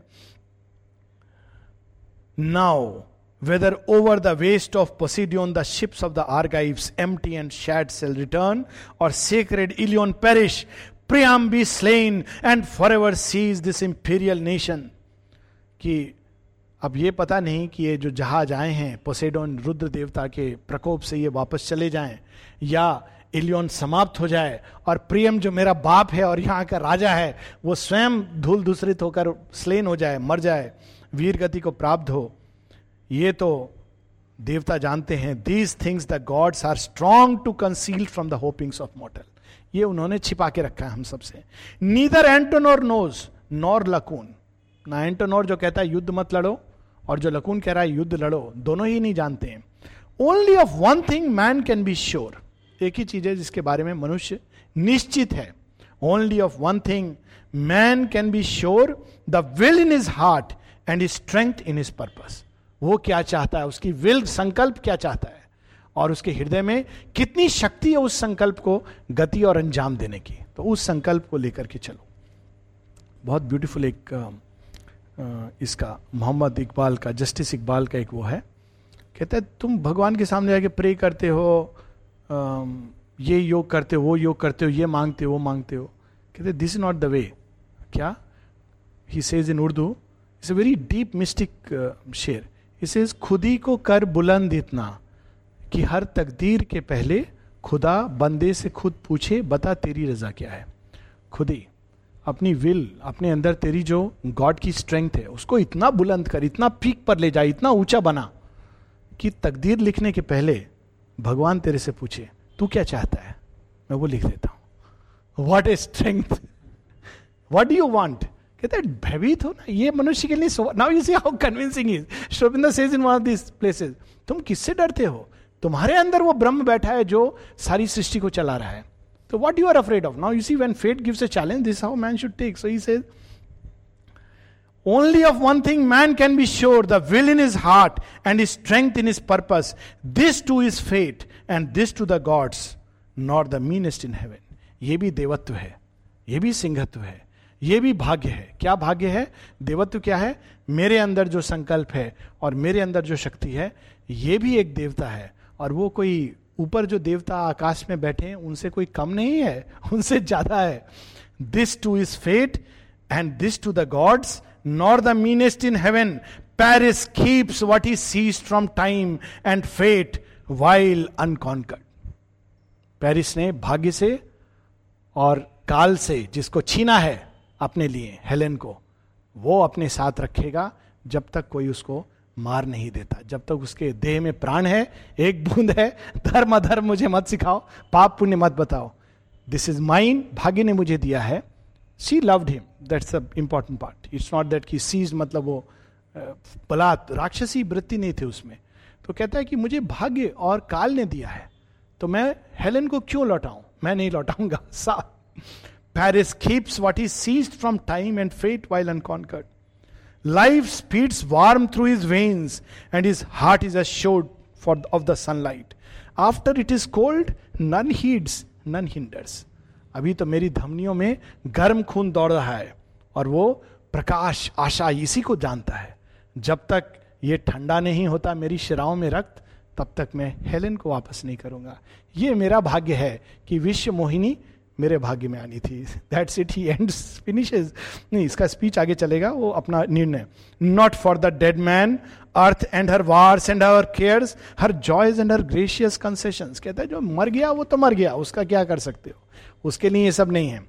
Now whether over the waste of Poseidon the ships of the Argives empty and shared shall return, or sacred Ilion perish, Priam be slain, and forever seize this imperial nation. कि अब ये पता नहीं कि ये जो जहाज़ आए हैं पोसेडोन रुद्र देवता के प्रकोप से ये वापस चले जाएँ या इलियन समाप्त हो जाए और प्रियम जो मेरा बाप है और यहाँ का राजा है वो स्वयं धूल दूसरित होकर स्लेन हो जाए मर जाए वीर गति को प्राप्त हो ये तो देवता जानते हैं these things the gods are strong to conceal from the hopings of mortal ये उन्होंने छिपा के रखा है हम सबसे। Neither Antenor knows nor Laocoon ना एंटोनोर जो कहता है, युद्ध मत लड़ो, और जो लकून कह रहा है, युद्ध लड़ो, दोनों ही नहीं जानते हैं। Only of one thing man can be sure एक ही चीज़ है जिसके बारे में मनुष्य निश्चित है। Only of one thing man can be sure the will in his heart and his strength in his purpose वो क्या चाहता है? उसकी विल संकल्प क्या चाहता है? और उसके हृदय में कितनी शक्ति है उस संकल्प को गति और अंजाम देने की? तो उस संकल्प को लेकर के चलो। बहुत ब्यूटीफुल एक इसका, मोहम्मद इकबाल का, जस्टिस इकबाल का एक वो है। कहते हैं, तुम भगवान के सामने जाके प्रे करते हो ये योग करते हो, वो योग करते हो, ये मांगते हो, वो मांगते हो। कहते this is not the way क्या? He says in Urdu it's a very deep mystic शेर. इसे खुदी को कर बुलंद इतना कि हर तकदीर के पहले खुदा बंदे से खुद पूछे, बता तेरी रजा क्या है। खुदी, अपनी विल अपने अंदर तेरी जो गॉड की स्ट्रेंथ है, उसको इतना बुलंद कर, इतना पीक पर ले जाए इतना ऊँचा बना कि तकदीर लिखने के पहले भगवान तेरे से पूछे, तू क्या चाहता है? मैं वो लिख देता हूँ। What a strength what do you want कहते भयभीत हो ना ये मनुष्य के लिए now you see how convincing is शोभिंदर says in one of this places तुम किससे डरते हो? तुम्हारे अंदर वो ब्रह्म बैठा है जो सारी सृष्टि को चला रहा है. तो what you are afraid of now you see when fate gives a challenge this how man should take so he says Only of one thing man can be sure the will in his heart and his strength in his purpose. This too is fate, and this to the gods, nor the meanest in heaven. ये भी देवत्व है ये भी सिंहत्व है ये भी भाग्य है। क्या भाग्य है? देवत्व क्या है? मेरे अंदर जो संकल्प है और मेरे अंदर जो शक्ति है, ये भी एक देवता है। और वो कोई ऊपर जो देवता आकाश में बैठे हैं, उनसे कोई कम नहीं है, [laughs] उनसे ज़्यादा है। This too is fate and this too the gods nor the meanest in heaven. Paris keeps what he seized from time and fate while unconquered. Paris ने भाग्य से और काल से जिसको छीना है अपने लिए, हेलेन को। वो अपने साथ रखेगा जब तक कोई उसको मार नहीं देता। जब तक उसके देह में प्राण है, एक बूंद है धर्म अधर्म मुझे मत सिखाओ, पाप पुण्य मत बताओ। दिस इज़ माइन भाग्य ने मुझे दिया है। She loved him that's the important part it's not that की सीज मतलब वो बलात्, राक्षसी वृत्ति नहीं थे उसमें। तो कहता है कि मुझे भाग्य और काल ने दिया है। तो मैं हेलन को क्यों लौटाऊं? मैं नहीं लौटाऊँगा सा Paris keeps what is seize from time and fate while unconquered life speeds warm through his veins and his heart is assured for of the sunlight after it is cold none heeds none hinders अभी तो मेरी धमनियों में गर्म खून दौड़ रहा है, और वो प्रकाश, आशा इसी को जानता है। जब तक ये ठंडा नहीं होता मेरी शिराओं में रक्त, तब तक मैं हेलेन को वापस नहीं करूँगा। ये मेरा भाग्य है कि विश्व मोहिनी मेरे भाग्य में आनी थी। That's it he and finishes नहीं, इसका स्पीच आगे चलेगा, वो अपना निर्णय। Not for the dead man earth and her wars and her cares her joys and her gracious concession कहता है, जो मर गया, वो तो मर गया, उसका क्या कर सकते हो? उसके लिए ये सब नहीं है।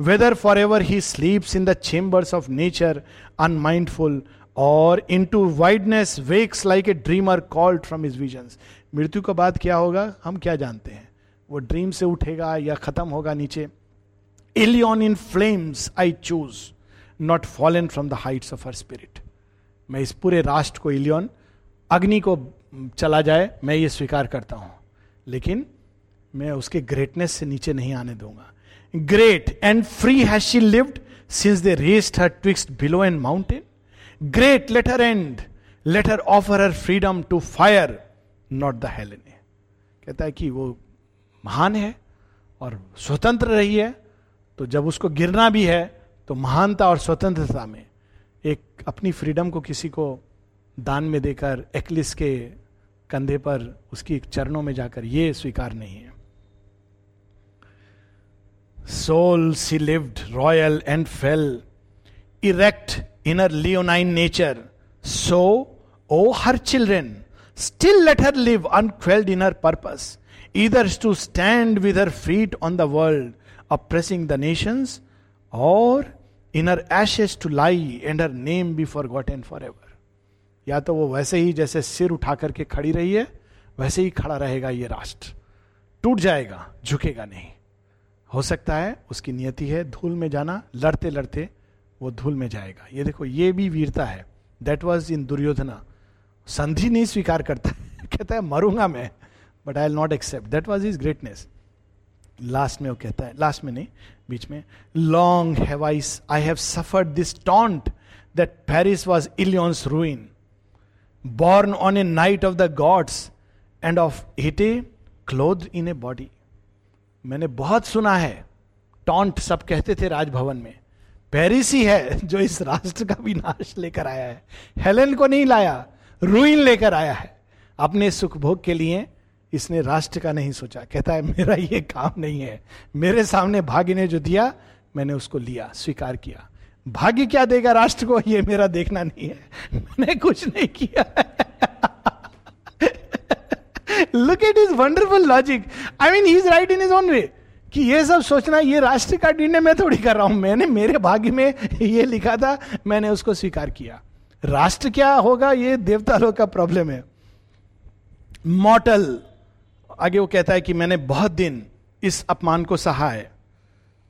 Whether forever he sleeps in the chambers of nature unmindful or into wideness wakes like a dreamer called from his vision मृत्यु के बाद क्या होगा? हम क्या जानते हैं? वो ड्रीम से उठेगा या खत्म होगा नीचे। Ilion in flames I choose not fallen from the heights of her spirit मैं इस पूरे राष्ट्र को इलियन अग्नि को चला जाए, मैं ये स्वीकार करता हूँ। लेकिन मैं उसके ग्रेटनेस से नीचे नहीं आने दूँगा। Great and free has she lived since they rest her twixt below and mountain great later and later offer her freedom to fire not the Helen कहता है कि वो महान है और स्वतंत्र रही है तो जब उसको गिरना भी है तो महानता और स्वतंत्रता में एक अपनी फ्रीडम को किसी को दान में देकर, एक्लिस के कंधे पर उसकी चरणों में जाकर, ये स्वीकार नहीं है। Soul she lived royal and fell erect in her leonine nature so o her children still let her live unquelled in her purpose इधर to stand with her feet on the world oppressing the nations, or in her ashes to lie and her name be forgotten forever. या तो वो वैसे ही जैसे सिर उठा करके खड़ी रही है वैसे ही खड़ा रहेगा ये राष्ट्र। टूट जाएगा झुकेगा नहीं। हो सकता है उसकी नियति है धूल में जाना लड़ते लड़ते वो धूल में जाएगा। ये देखो ये भी वीरता है। That was in Duryodhana. संधि नहीं स्वीकार करता। [laughs] कहता है मरूँगा मैं। But I'll not accept that was his greatness last में वो कहता है लास्ट में नहीं, बीच में long have I I have suffered this taunt that Paris was Ilion's ruin born on a night of the gods and of hit a cloth in a body मैंने बहुत सुना है टॉन्ट सब कहते थे राजभवन में। पेरिस ही है जो इस राष्ट्र का विनाश लेकर आया है। हेलेन को नहीं लाया रूइन लेकर आया है। अपने सुख भोग के लिए इसने राष्ट्र का नहीं सोचा। कहता है, मेरा ये काम नहीं है। मेरे सामने भाग्य ने जो दिया, मैंने उसको लिया, स्वीकार किया। भाग्य क्या देगा राष्ट्र को? ये मेरा देखना नहीं है। मैंने कुछ नहीं किया look it is wonderful logic I mean he is right in his own way कि ये सब सोचना, ये राष्ट्र का निर्णय मैं थोड़ी कर रहा हूँ। मैंने मेरे भाग्य में ये लिखा था, मैंने उसको स्वीकार किया। राष्ट्र क्या होगा? ये देवता लोग का प्रॉब्लम है। मॉटल आगे वो कहता है कि मैंने बहुत दिन इस अपमान को सहा है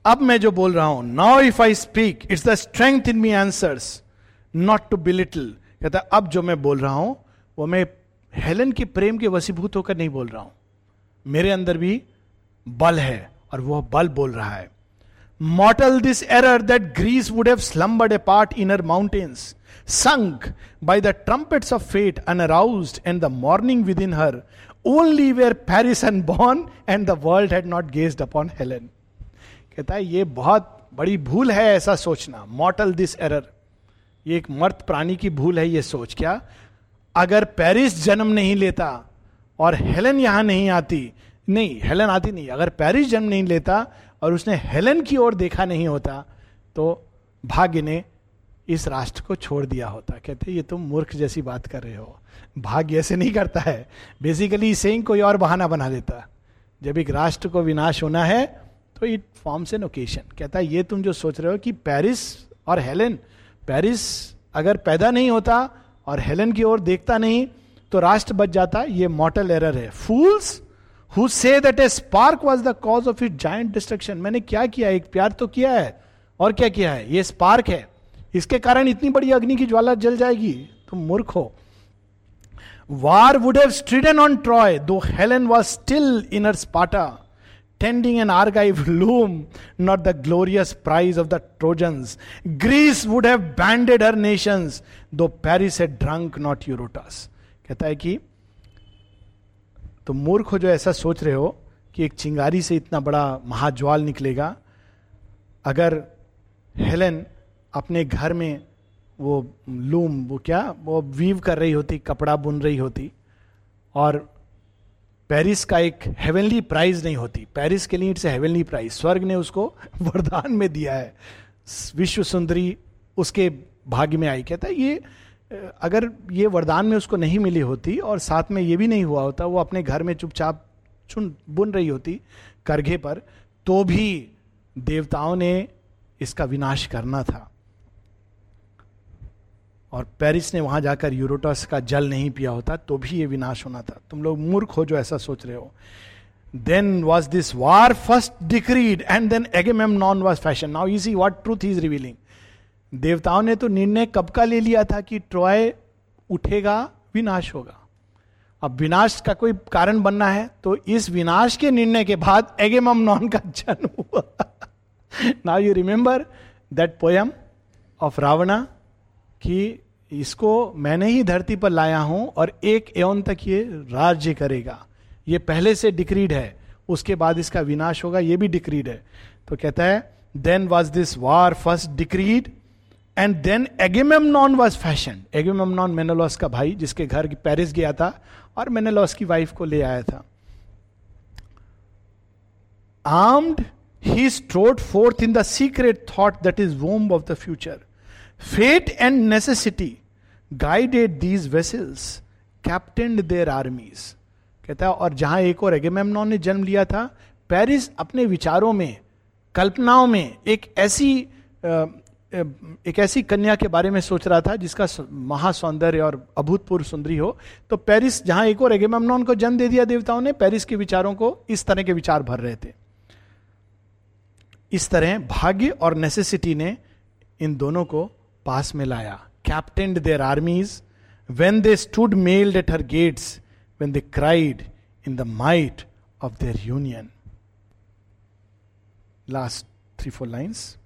अब मैं जो बोल रहा हूँ now if I speak it's the strength in me answers not to be little कहता है, अब जो मैं बोल रहा हूँ, वो मैं हेलन के प्रेम के वसीभूत होकर नहीं बोल रहा हूँ। मेरे अंदर भी बल है और वह बल बोल रहा है। Mortal this error that Greece would have slumbered a part in her mountains sunk by the trumpets of fate unaroused and the morning within her only where Paris and born and the world had not gazed upon Helen कहता है, ये बहुत बड़ी भूल है ऐसा सोचना। Mortal this error ये एक मर्त प्राणी की भूल है ये सोच। क्या? अगर पेरिस जन्म नहीं लेता और हेलन यहाँ नहीं आती, नहीं हेलन आती नहीं। अगर पेरिस जन्म नहीं लेता और उसने हेलन की ओर देखा नहीं होता तो भाग्य ने इस राष्ट्र को छोड़ दिया होता। कहते, ये तुम मूर्ख जैसी बात कर रहे हो। भाग्य ऐसे नहीं करता है। बेसिकली सेइंग कोई और बहाना बना देता। जब एक राष्ट्र को विनाश होना है तो इट फॉर्म्स एन ओकेशन कहता है ये तुम जो सोच रहे हो कि पेरिस और हेलेन पेरिस अगर पैदा नहीं होता और हेलेन की ओर देखता नहीं तो राष्ट्र बच जाता। ये मॉटल एरर है। Fools who say that a spark was the cause of it giant destruction मैंने क्या किया? एक प्यार तो किया है। और क्या किया है? ये स्पार्क है। इसके कारण इतनी बड़ी अग्नि की ज्वाला जल जाएगी तुम मूर्ख हो war would have stridden on Troy though Helen was still in her Sparta tending an argive loom, not the glorious prize of the Trojans. Greece would have banded her nations, though Paris had drunk not Eurotas. कहता है कि तो मूर्ख हो जो ऐसा सोच रहे हो कि एक चिंगारी से इतना बड़ा महाज्वाल निकलेगा अगर हेलेन अपने घर में वो लूम, वो क्या, वो वीव कर रही होती, कपड़ा बुन रही होती। और पेरिस का एक हेवनली प्राइज नहीं होती। पेरिस के लिए इट्स हेवनली प्राइज स्वर्ग ने उसको [laughs] वरदान में दिया है। विश्व सुंदरी उसके भाग्य में आई। कहता है, ये, अगर ये वरदान में उसको नहीं मिली होती और साथ में ये भी नहीं हुआ होता, वो अपने घर में चुपचाप चुन, बुन रही होती करघे पर तो भी देवताओं ने इसका विनाश करना था। और पेरिस ने वहाँ जाकर यूरोटस का जल नहीं पिया होता तो भी ये विनाश होना था। तुम लोग मूर्ख हो जो ऐसा सोच रहे हो। Then was this war first decreed and then Agamemnon was fashioned now easy what truth is revealing देवताओं ने तो निर्णय कब का ले लिया था कि ट्रॉय उठेगा, विनाश होगा? अब विनाश का कोई कारण बनना है तो इस विनाश के निर्णय के बाद एगेम एम नॉन का जन्म हुआ। Now you remember that poem of Ravana कि इसको मैंने ही धरती पर लाया हूँ और एक एवं तक ये राज्य करेगा। ये पहले से डिक्रीड है, उसके बाद इसका विनाश होगा, ये भी डिक्रीड है। तो कहता है then was this war first decreed and then Agamemnon was fashioned Agamemnon Menelaus का भाई, जिसके घर पेरिस गया था और मेनोलॉस की वाइफ को ले आया था। Armed he strode forth in the secret thought that is womb of the future fate and necessity guided these vessels captain their armies कहता है, और जहाँ एक और एगेमेमनॉन ने जन्म लिया था पेरिस अपने विचारों में, कल्पनाओं में एक ऐसी एक ऐसी कन्या के बारे में सोच रहा था, जिसका महासौंदर्य और अभूतपूर्व सुंदरी हो तो पेरिस जहाँ एक और एगेमेमनॉन को जन्म दे दिया देवताओं ने पेरिस के विचारों को इस तरह के विचार भर रहे थे। इस तरह भाग्य और नेसेसिटी ने इन दोनों को पास में लाया captain their armies when they stood mailed at her gates when they cried in the might of their union last three four lines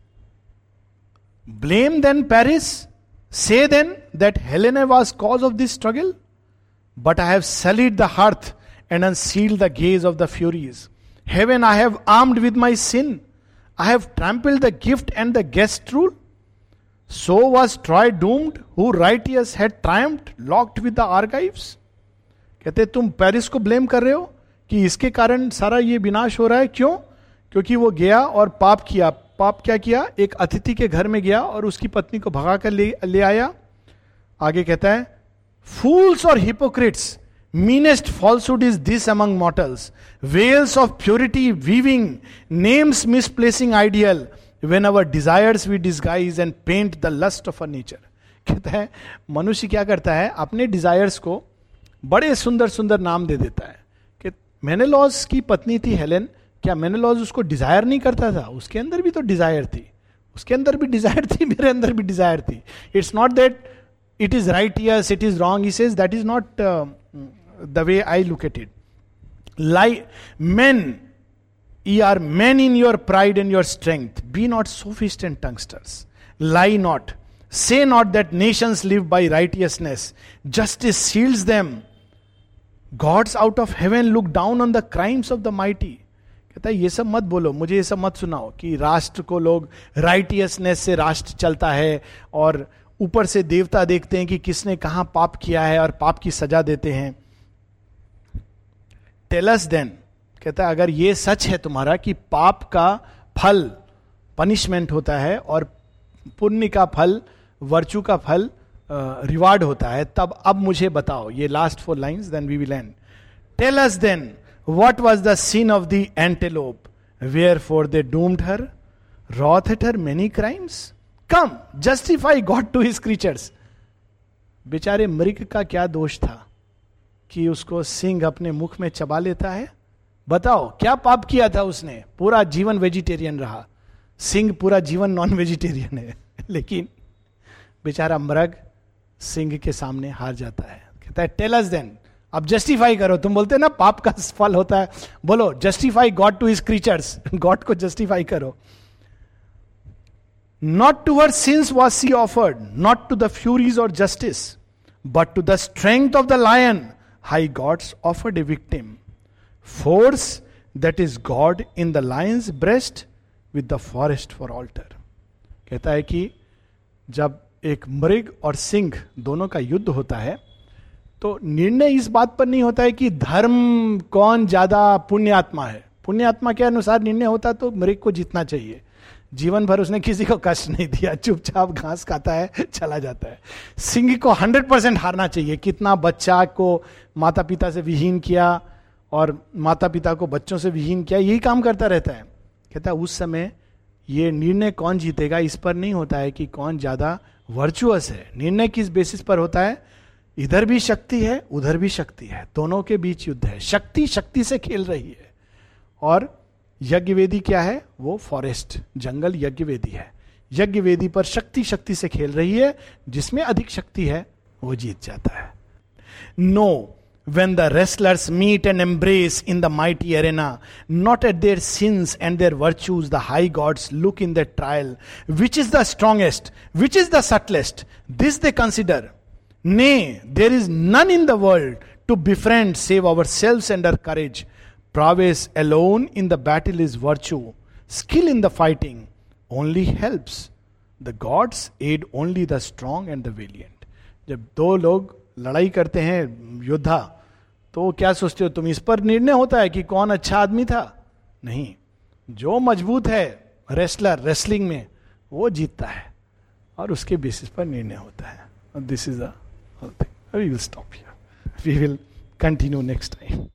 Blame then Paris? Say then that Helena was cause of this struggle? But I have sullied the hearth and unsealed the gaze of the Furies. Heaven I have armed with my sin. I have trampled the gift and the guest rule. So was Troy doomed, who righteous had triumphed, locked with the archives. कहते तुम Paris को blame कर रहे हो कि इसके कारण सारा ये विनाश हो रहा है? क्यों? क्योंकि वो गया और पाप किया। पाप क्या किया? एक अतिथि के घर में गया और उसकी पत्नी को भगा कर ले, ले आया। आगे कहता है fools or hypocrites meanest falsehood is this among mortals veils of purity weaving names misplacing ideal when our desires we disguise and paint the lust of a nature कहता है, मनुष्य क्या करता है, अपने डिजायर्स को बड़े सुंदर सुंदर नाम दे देता है। कि मैनेलॉस की पत्नी थी हेलेन क्या मेनेलॉज उसको डिज़ायर नहीं करता था? उसके अंदर भी तो डिज़ायर थी। उसके अंदर भी डिज़ायर थी, मेरे अंदर भी डिज़ायर थी। It's not that it is right yes it is wrong says that is not the way I look at it lie men ye are man in your pride and your strength be not sophist and tongsters lie not say not that nations live by righteousness justice seals them gods out of heaven look down on the crimes of the mighty कहता है, ये सब मत बोलो, मुझे ये सब मत सुनाओ कि राष्ट्र को लोग राइटियसनेस से राष्ट्र चलता है और ऊपर से देवता देखते हैं कि किसने कहा पाप किया है और पाप की सजा देते हैं। टेलस देन कहता है अगर ये सच है तुम्हारा कि पाप का फल पनिशमेंट होता है और पुण्य का फल वर्चू का फल रिवार्ड होता है तब अब मुझे बताओ ये last four lines then we will end tell us then What was the sin of the antelope? Wherefore they doomed her, wrought at her many crimes. Come, justify God to his creatures. बेचारे मृग का क्या दोष था कि उसको सिंह अपने मुख में चबा लेता है बताओ, क्या पाप किया था उसने? पूरा जीवन वेजिटेरियन रहा। सिंह पूरा जीवन नॉन वेजिटेरियन है। [laughs] लेकिन बेचारा मृग सिंह के सामने हार जाता है। कहता है टेल अस देन अब जस्टिफाई करो। तुम बोलते ना, पाप का फल होता है। बोलो justify God to his creatures God को जस्टिफाई करो। Not to were sins was she offered not to the furies or justice but to the strength of the lion high gods offered a victim force that is God in the lion's breast with the forest for altar कहता है कि जब एक मृग और सिंह दोनों का युद्ध होता है तो निर्णय इस बात पर नहीं होता है कि धर्म कौन ज़्यादा पुण्यात्मा है। पुण्यात्मा के अनुसार निर्णय होता तो मृग को जीतना चाहिए। जीवन भर उसने किसी को कष्ट नहीं दिया, चुपचाप घास खाता है, चला जाता है। सिंह को हंड्रेड परसेंट हारना चाहिए। कितना बच्चा को माता पिता से विहीन किया और माता पिता को बच्चों से विहीन किया, यही काम करता रहता है। कहता है, उस समय ये निर्णय कौन जीतेगा? इस पर नहीं होता है कि कौन ज़्यादा वर्चुअस है। निर्णय किस बेसिस पर होता है? इधर भी शक्ति है, उधर भी शक्ति है। दोनों के बीच युद्ध है। शक्ति शक्ति से खेल रही है। और यज्ञ वेदी क्या है? वो फॉरेस्ट जंगल यज्ञ वेदी है। यज्ञ वेदी पर शक्ति शक्ति से खेल रही है। जिसमें अधिक शक्ति है, वो जीत जाता है। No When the wrestlers meet and embrace in the mighty arena not at their sins and their virtues the high gods look in the trial which is the strongest which is the subtlest this they consider Nay, there is none in the world to befriend save ourselves and our courage. Prowess alone in the battle is virtue. Skill in the fighting only helps. The gods aid only the strong and the valiant. जब दो लोग लड़ाई करते हैं योद्धा तो क्या सोचते हो, तुम इस पर निर्णय होता है कि कौन अच्छा आदमी था? नहीं। जो मज़बूत है रेसलर रेसलिंग में, वो जीतता है और उसके बेसिस पर निर्णय होता है। This is a we will stop we will continue next time